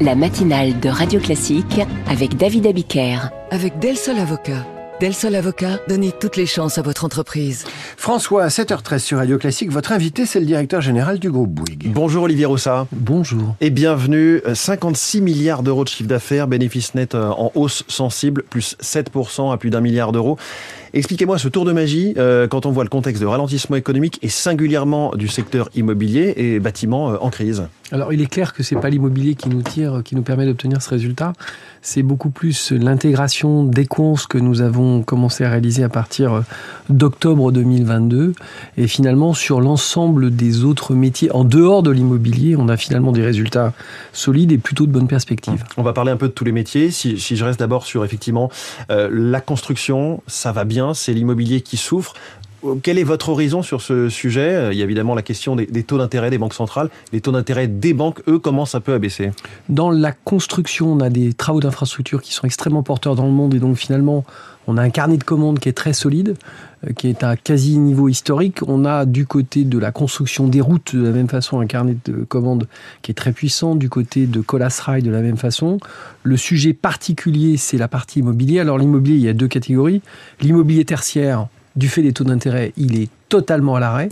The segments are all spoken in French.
la matinale de Radio Classique avec David Abiker. Avec Del Sol Avocat. Del Sol Avocat, donnez toutes les chances à votre entreprise. François, à 7h13 sur Radio Classique, votre invité, c'est le directeur général du groupe Bouygues. Bonjour Olivier Rossa. Bonjour. Et bienvenue. 56 milliards d'euros de chiffre d'affaires, bénéfice net euh, en hausse sensible, plus 7% à plus d'un milliard d'euros. Expliquez-moi ce tour de magie euh, quand on voit le contexte de ralentissement économique et singulièrement du secteur immobilier et bâtiment euh, en crise. Alors il est clair que c'est pas l'immobilier qui nous tire, qui nous permet d'obtenir ce résultat. C'est beaucoup plus l'intégration des cons que nous avons commencé à réaliser à partir d'octobre 2022. Et finalement, sur l'ensemble des autres métiers, en dehors de l'immobilier, on a finalement des résultats solides et plutôt de bonnes perspectives. On va parler un peu de tous les métiers. Si, si je reste d'abord sur effectivement euh, la construction, ça va bien, c'est l'immobilier qui souffre. Quel est votre horizon sur ce sujet? Il y a évidemment la question des, des taux d'intérêt des banques centrales. Les taux d'intérêt des banques, eux, commencent un peu à baisser. Dans la construction, on a des travaux d'infrastructure qui sont extrêmement porteurs dans le monde et donc finalement, on a un carnet de commandes qui est très solide, euh, qui est à quasi niveau historique. On a du côté de la construction des routes de la même façon un carnet de commandes qui est très puissant. Du côté de Colas Rail de la même façon. Le sujet particulier, c'est la partie immobilier. Alors l'immobilier, il y a deux catégories. L'immobilier tertiaire, du fait des taux d'intérêt, il est totalement à l'arrêt.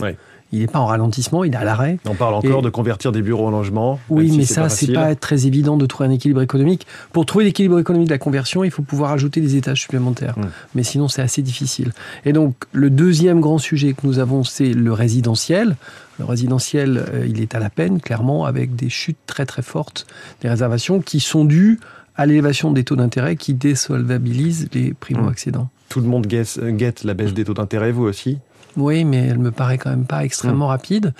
Il n'est pas en ralentissement, il est à l'arrêt. On parle encore Et- de convertir des bureaux en logements. Oui, si mais ça, c'est pas très évident de trouver un équilibre économique. Pour trouver l'équilibre économique de la conversion, il faut pouvoir ajouter des étages supplémentaires. Mm. Mais sinon, c'est assez difficile. Et donc, le deuxième grand sujet que nous avons, c'est le résidentiel. Le résidentiel, euh, il est à la peine, clairement, avec des chutes très très fortes des réservations qui sont dues à l'élévation des taux d'intérêt qui désolvabilisent les primo-accédants. Tout le monde guette la baisse des taux d'intérêt, vous aussi Oui, mais elle me paraît quand même pas extrêmement rapide.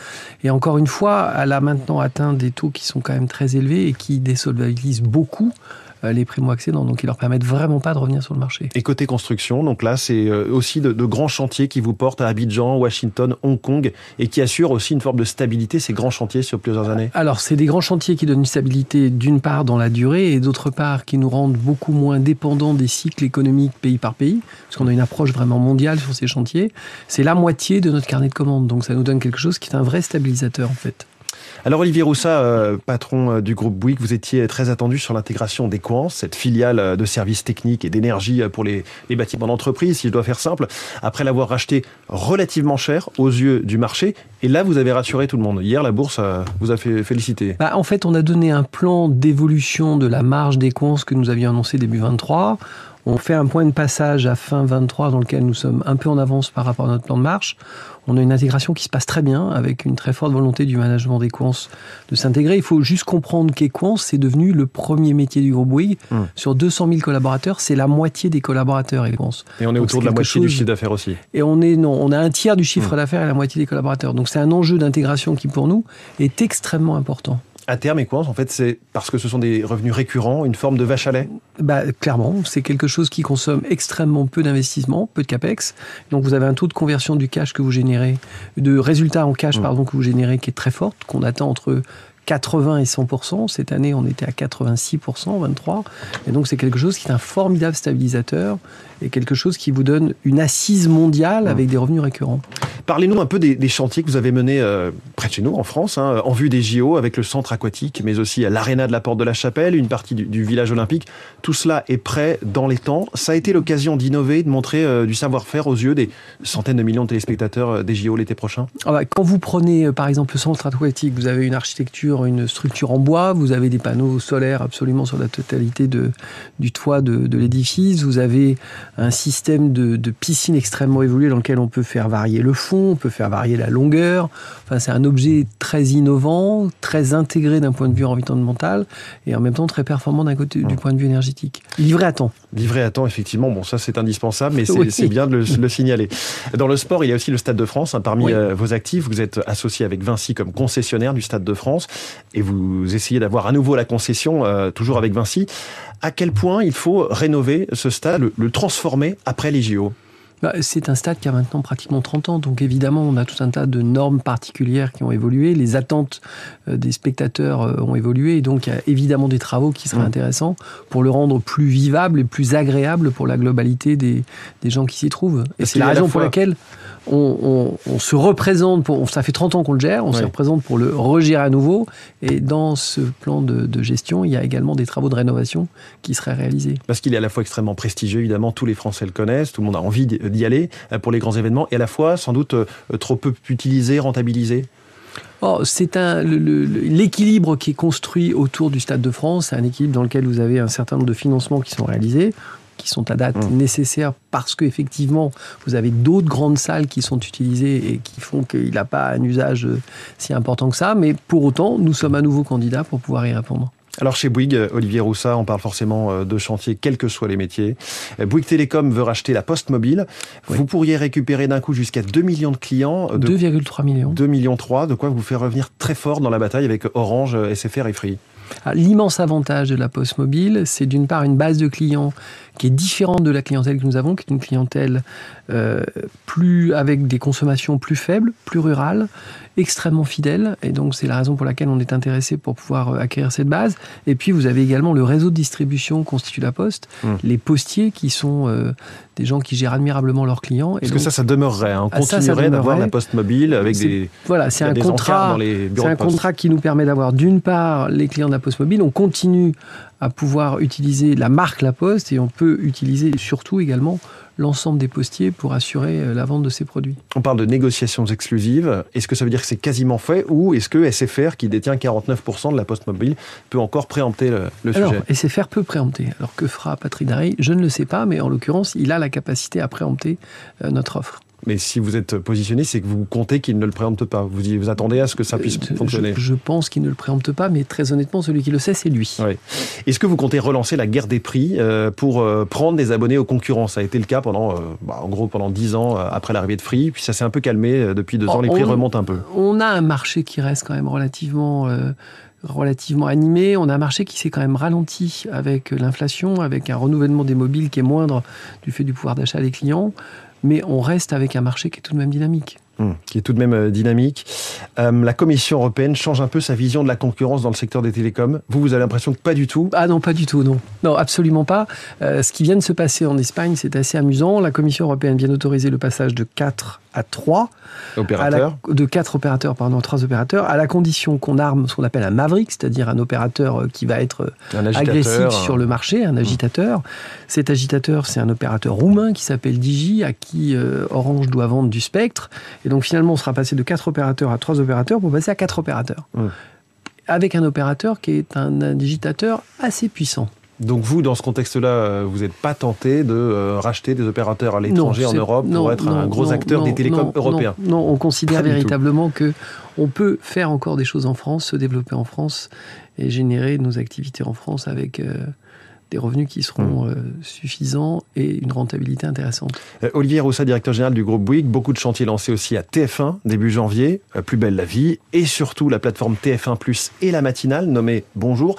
Et encore une fois, elle a maintenant atteint des taux qui sont quand même très élevés et qui désolvabilisent beaucoup les primo-accédants. Donc, ils leur permettent vraiment pas de revenir sur le marché. Et côté construction, donc là, c'est euh, aussi de, de grands chantiers qui vous portent à Abidjan, Washington, Hong Kong, et qui assurent aussi une forme de stabilité, ces grands chantiers sur plusieurs années. Alors, c'est des grands chantiers qui donnent une stabilité d'une part dans la durée et d'autre part qui nous rendent beaucoup moins dépendants des cycles économiques pays par pays, parce qu'on a une approche vraiment mondiale sur ces chantiers. C'est la moitié de notre carnet de commandes. Donc, ça nous donne quelque chose qui est un vrai stabilisateur, en fait. Alors Olivier Roussa, euh, patron euh, du groupe Bouygues, vous étiez très attendu sur l'intégration d'Equance, cette filiale euh, de services techniques et d'énergie euh, pour les, bâtiments d'entreprise, si je dois faire simple, après l'avoir racheté relativement cher aux yeux du marché. Et là, vous avez rassuré tout le monde. Hier, la bourse euh, vous a fait féliciter. Bah, en fait, on a donné un plan d'évolution de la marge des cons que nous avions annoncé début 23. On fait un point de passage à fin 23 dans lequel nous sommes un peu en avance par rapport à notre plan de marche. On a une intégration qui se passe très bien avec une très forte volonté du management des cons de s'intégrer. Il faut juste comprendre qu'Equance, c'est devenu le premier métier du groupe Bouygues. Hmm. Sur 200 000 collaborateurs, c'est la moitié des collaborateurs Equance. Et on est Donc, autour de la moitié du chiffre d'affaires aussi. Et on est non, on a un tiers du chiffre Hmm. d'affaires et la moitié des collaborateurs. Donc c'est un enjeu d'intégration qui pour nous est extrêmement important. À terme, Equance, en fait, c'est parce que ce sont des revenus récurrents, une forme de vache à lait. Bah, clairement, c'est quelque chose qui consomme extrêmement peu d'investissement, peu de capex. Donc vous avez un taux de conversion du cash que vous générez, de résultat en cash Mm. pardon que vous générez qui est très forte, qu'on attend entre 80 et 100 Cette année, on était à 86% 23. Et donc c'est quelque chose qui est un formidable stabilisateur et quelque chose qui vous donne une assise mondiale Mm. avec des revenus récurrents. Parlez-nous un peu des, des chantiers que vous avez menés euh, près de chez nous, en France, hein, en vue des JO, avec le centre aquatique, mais aussi à l'aréna de la Porte de la Chapelle, une partie du, du village olympique. Tout cela est prêt dans les temps. Ça a été l'occasion d'innover, de montrer euh, du savoir-faire aux yeux des centaines de millions de téléspectateurs euh, des JO l'été prochain. Ah bah, Quand vous prenez par exemple le centre aquatique, vous avez une architecture, une structure en bois, vous avez des panneaux solaires absolument sur la totalité de, du toit de, de l'édifice, vous avez un système de, de piscine extrêmement évolué dans lequel on peut faire varier le fond, on peut faire varier la longueur. Enfin, c'est un objet très innovant, très intégré d'un point de vue environnemental et en même temps très performant d'un côté du point de vue énergétique. Livré à temps. Livré à temps, effectivement, bon, ça c'est indispensable, mais c'est Oui. bien de le, le signaler. Dans le sport, il y a aussi le Stade de France. hein, parmi Oui. euh, vos actifs, vous êtes associé avec Vinci comme concessionnaire du Stade de France et vous essayez d'avoir à nouveau la concession, euh, toujours avec Vinci. À quel point il faut rénover ce stade, le, le transformer après les JO Bah, C'est un stade qui a maintenant pratiquement 30 ans, donc évidemment on a tout un tas de normes particulières qui ont évolué, les attentes euh, des spectateurs euh, ont évolué, et donc il y a évidemment des travaux qui seraient Mm. intéressants pour le rendre plus vivable et plus agréable pour la globalité des, des gens qui s'y trouvent. Et c'est la raison pour laquelle on, se représente, pour, ça fait 30 ans qu'on le gère, on se représente pour le regérer à nouveau. Et dans ce plan de, gestion, il y a également des travaux de rénovation qui seraient réalisés. Parce qu'il est à la fois extrêmement prestigieux, évidemment, tous les Français le connaissent, tout le monde a envie d'y aller euh, pour les grands événements, et à la fois, sans doute, euh, trop peu utilisé, rentabilisé? Oh, c'est un l'équilibre qui est construit autour du Stade de France, c'est un équilibre dans lequel vous avez un certain nombre de financements qui sont réalisés qui sont à date mmh. nécessaires parce qu'effectivement, vous avez d'autres grandes salles qui sont utilisées et qui font qu'il n'a pas un usage euh, si important que ça. Mais pour autant, nous sommes à nouveau candidats pour pouvoir y répondre. Alors chez Bouygues, Olivier Roussat, on parle forcément euh, de chantier, quels que soient les métiers. Euh, Bouygues Télécom veut racheter la Poste Mobile. Vous pourriez récupérer d'un coup jusqu'à 2 millions de clients. 2,3 millions. 2 millions 3, de quoi vous faire revenir très fort dans la bataille avec Orange, SFR et Free. Ah, l'immense avantage de la Poste Mobile, c'est d'une part une base de clients qui est différente de la clientèle que nous avons, qui est une clientèle euh, plus avec des consommations plus faibles, plus rurales, extrêmement fidèle. Et donc c'est la raison pour laquelle on est intéressé pour pouvoir euh, acquérir cette base. Et puis vous avez également le réseau de distribution constitue la Poste, mmh. les postiers qui sont euh, des gens qui gèrent admirablement leurs clients. Est-ce que ça, ça demeurerait hein. On ah, continuerait d'avoir la Poste Mobile avec des voilà, c'est un contrat, c'est un contrat qui nous permet d'avoir d'une part les clients de la Poste Mobile. On continue à pouvoir utiliser la marque La Poste et on peut utiliser surtout également l'ensemble des postiers pour assurer euh, la vente de ces produits. On parle de négociations exclusives. Est-ce que ça veut dire que c'est quasiment fait ou est-ce que SFR, qui détient 49% de la poste mobile, peut encore préempter le, le Alors, SFR peut préempter. Alors que fera Patrick Darry? Je ne le sais pas, mais en l'occurrence, il a la capacité à préempter euh, notre offre. Mais si vous êtes positionné, c'est que vous comptez qu'il ne le préempte pas. Vous, vous attendez à ce que ça puisse euh, fonctionner. Je, pense qu'il ne le préempte pas, mais très honnêtement, celui qui le sait, c'est lui. Est-ce que vous comptez relancer la guerre des prix euh, pour euh, prendre des abonnés aux concurrents? Ça a été le cas pendant, bah, en gros, pendant 10 ans après l'arrivée de Free, puis ça s'est un peu calmé depuis deux ans. Les prix remontent un peu. On a un marché qui reste quand même relativement relativement animé. On a un marché qui s'est quand même ralenti avec l'inflation, avec un renouvellement des mobiles qui est moindre du fait du pouvoir d'achat des clients mais on reste avec un marché qui est tout de même dynamique. Hum, qui est tout de même euh, dynamique. Euh, la Commission européenne change un peu sa vision de la concurrence dans le secteur des télécoms. Vous, vous avez l'impression que pas du tout? Ah non, pas du tout, non. Non, absolument pas. Euh, ce qui vient de se passer en Espagne, c'est assez amusant. La Commission européenne vient d'autoriser le passage de 4 à 3. Opérateurs De 4 opérateurs, pardon, 3 opérateurs, à la condition qu'on arme ce qu'on appelle un maverick, c'est-à-dire un opérateur qui va être agressif sur le marché, un agitateur. Cet agitateur, c'est un opérateur roumain qui s'appelle Digi, à qui Orange doit vendre du spectre. Et donc finalement, on sera passé de 4 opérateurs à 3 opérateurs pour passer à 4 opérateurs. Avec un opérateur qui est un digitateur assez puissant. Donc vous, dans ce contexte-là, euh, vous n'êtes pas tenté de euh, racheter des opérateurs à l'étranger en Europe pour être un gros acteur des télécoms européens? non, on considère véritablement que on peut faire encore des choses en France, se développer en France et générer nos activités en France avec euh, des revenus qui seront hmm. euh, suffisants et une rentabilité intéressante. Euh, Olivier Roussa, directeur général du groupe Bouygues, beaucoup de chantiers lancés aussi à TF1 début janvier, Plus belle la vie, et surtout la plateforme TF1 Plus et la matinale nommée Bonjour.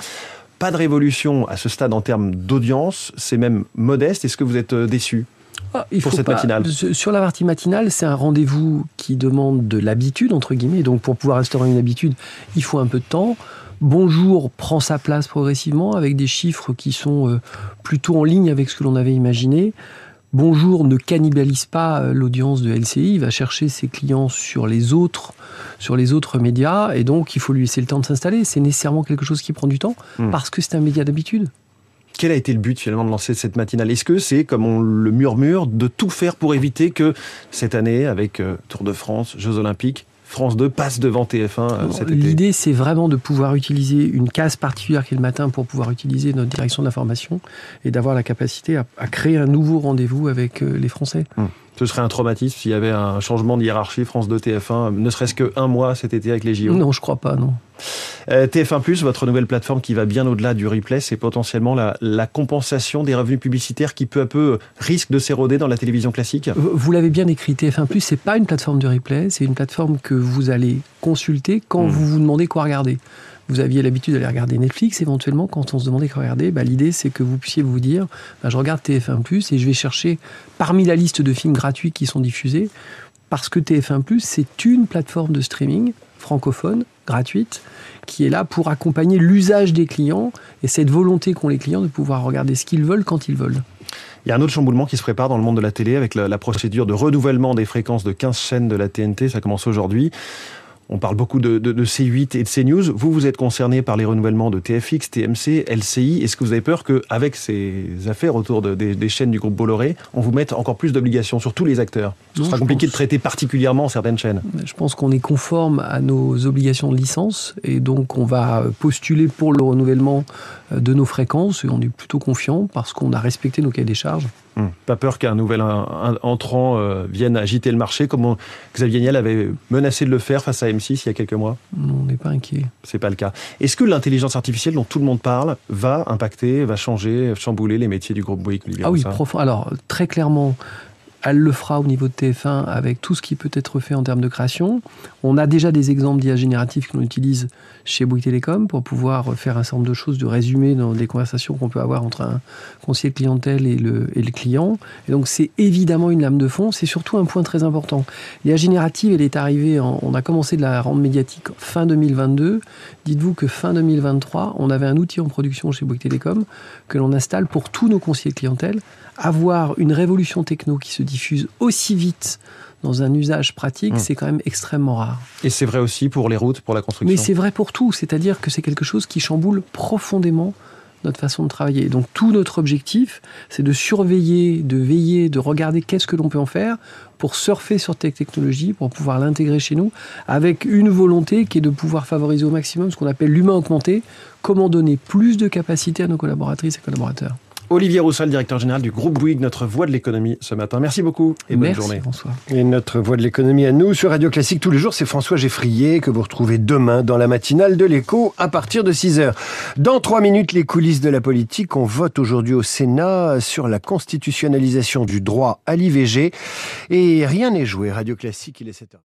Pas de révolution à ce stade en termes d'audience, c'est même modeste. Est-ce que vous êtes déçu ah, pour cette matinale? Sur la partie matinale, c'est un rendez-vous qui demande de l'habitude, entre guillemets. Donc pour pouvoir instaurer une habitude, il faut un peu de temps. Bonjour prend sa place progressivement avec des chiffres qui sont euh, plutôt en ligne avec ce que l'on avait imaginé. Bonjour ne cannibalise pas euh, l'audience de LCI, il va chercher ses clients sur les autres, sur les autres médias, et donc il faut lui laisser le temps de s'installer. C'est nécessairement quelque chose qui prend du temps, hmm. parce que c'est un média d'habitude. Quel a été le but finalement de lancer cette matinale? Est-ce que c'est, comme on le murmure, de tout faire pour éviter que cette année, avec euh, Tour de France, Jeux Olympiques, France 2 passe devant TF1 euh, cet été L'idée, c'est vraiment de pouvoir utiliser une case particulière qui est le matin pour pouvoir utiliser notre direction de l'information et d'avoir la capacité à, créer un nouveau rendez-vous avec euh, les Français. Hum. Ce serait un traumatisme s'il y avait un changement de hiérarchie France 2 TF1, ne serait-ce qu'un mois cet été avec les JO Non, je crois pas, non. Euh, TF1+, votre nouvelle plateforme qui va bien au-delà du replay, c'est potentiellement la, compensation des revenus publicitaires qui peu à peu risque de s'éroder dans la télévision classique? Vous l'avez bien écrit, TF1+, c'est pas une plateforme de replay, c'est une plateforme que vous allez consulter quand hmm. vous vous demandez quoi regarder vous aviez l'habitude d'aller regarder Netflix, éventuellement, quand on se demandait quoi regarder, bah, l'idée c'est que vous puissiez vous dire bah, je regarde TF1 et je vais chercher parmi la liste de films gratuits qui sont diffusés, parce que TF1 c'est une plateforme de streaming francophone, gratuite, qui est là pour accompagner l'usage des clients et cette volonté qu'ont les clients de pouvoir regarder ce qu'ils veulent quand ils veulent. Il y a un autre chamboulement qui se prépare dans le monde de la télé avec la, la procédure de renouvellement des fréquences de 15 chaînes de la TNT. Ça commence aujourd'hui. On parle beaucoup de, de, de, C8 et de CNews. Vous, vous êtes concerné par les renouvellements de TFX, TMC, LCI. Est-ce que vous avez peur qu'avec ces affaires autour de, des, des, chaînes du groupe Bolloré, on vous mette encore plus d'obligations sur tous les acteurs Ce sera compliqué pense... de traiter particulièrement certaines chaînes. Je pense qu'on est conforme à nos obligations de licence et donc on va postuler pour le renouvellement de nos fréquences et on est plutôt confiant parce qu'on a respecté nos cahiers des charges. Hum. Pas peur qu'un nouvel entrant euh, vienne agiter le marché comme on, Xavier Niel avait menacé de le faire face à M6 il y a quelques mois On n'est pas inquiet. C'est pas le cas. Est-ce que l'intelligence artificielle dont tout le monde parle va impacter, va changer, chambouler les métiers du groupe Bouygues Ah oui, profond. Alors, très clairement, elle le fera au niveau de TF1 avec tout ce qui peut être fait en termes de création. On a déjà des exemples d'IA génératifs qu'on utilise chez Bouygues Télécom pour pouvoir faire un certain nombre de choses, de résumé dans des conversations qu'on peut avoir entre un conseiller clientèle et le, et le client. Et donc c'est évidemment une lame de fond, c'est surtout un point très important. L'IA générative, elle est arrivée, on a commencé de la rendre médiatique fin 2022. Dites-vous que fin 2023, on avait un outil en production chez Bouygues Télécom que l'on installe pour tous nos conseillers clientèle avoir une révolution techno qui se diffuse aussi vite dans un usage pratique, mmh. c'est quand même extrêmement rare. Et c'est vrai aussi pour les routes, pour la construction Mais c'est vrai pour tout, c'est-à-dire que c'est quelque chose qui chamboule profondément notre façon de travailler. Donc tout notre objectif, c'est de surveiller, de veiller, de regarder qu'est-ce que l'on peut en faire pour surfer sur cette technologie, pour pouvoir l'intégrer chez nous, avec une volonté qui est de pouvoir favoriser au maximum ce qu'on appelle l'humain augmenté, comment donner plus de capacité à nos collaboratrices et collaborateurs. Olivier Roussel, directeur général du groupe Bouygues, notre voix de l'économie ce matin. Merci beaucoup et bonne Merci, journée. François. Et notre voix de l'économie à nous sur Radio Classique tous les jours, c'est François Geffrier que vous retrouvez demain dans la matinale de l'écho à partir de 6 heures. Dans trois minutes, les coulisses de la politique. On vote aujourd'hui au Sénat sur la constitutionnalisation du droit à l'IVG et rien n'est joué. Radio Classique, il est 7 heures.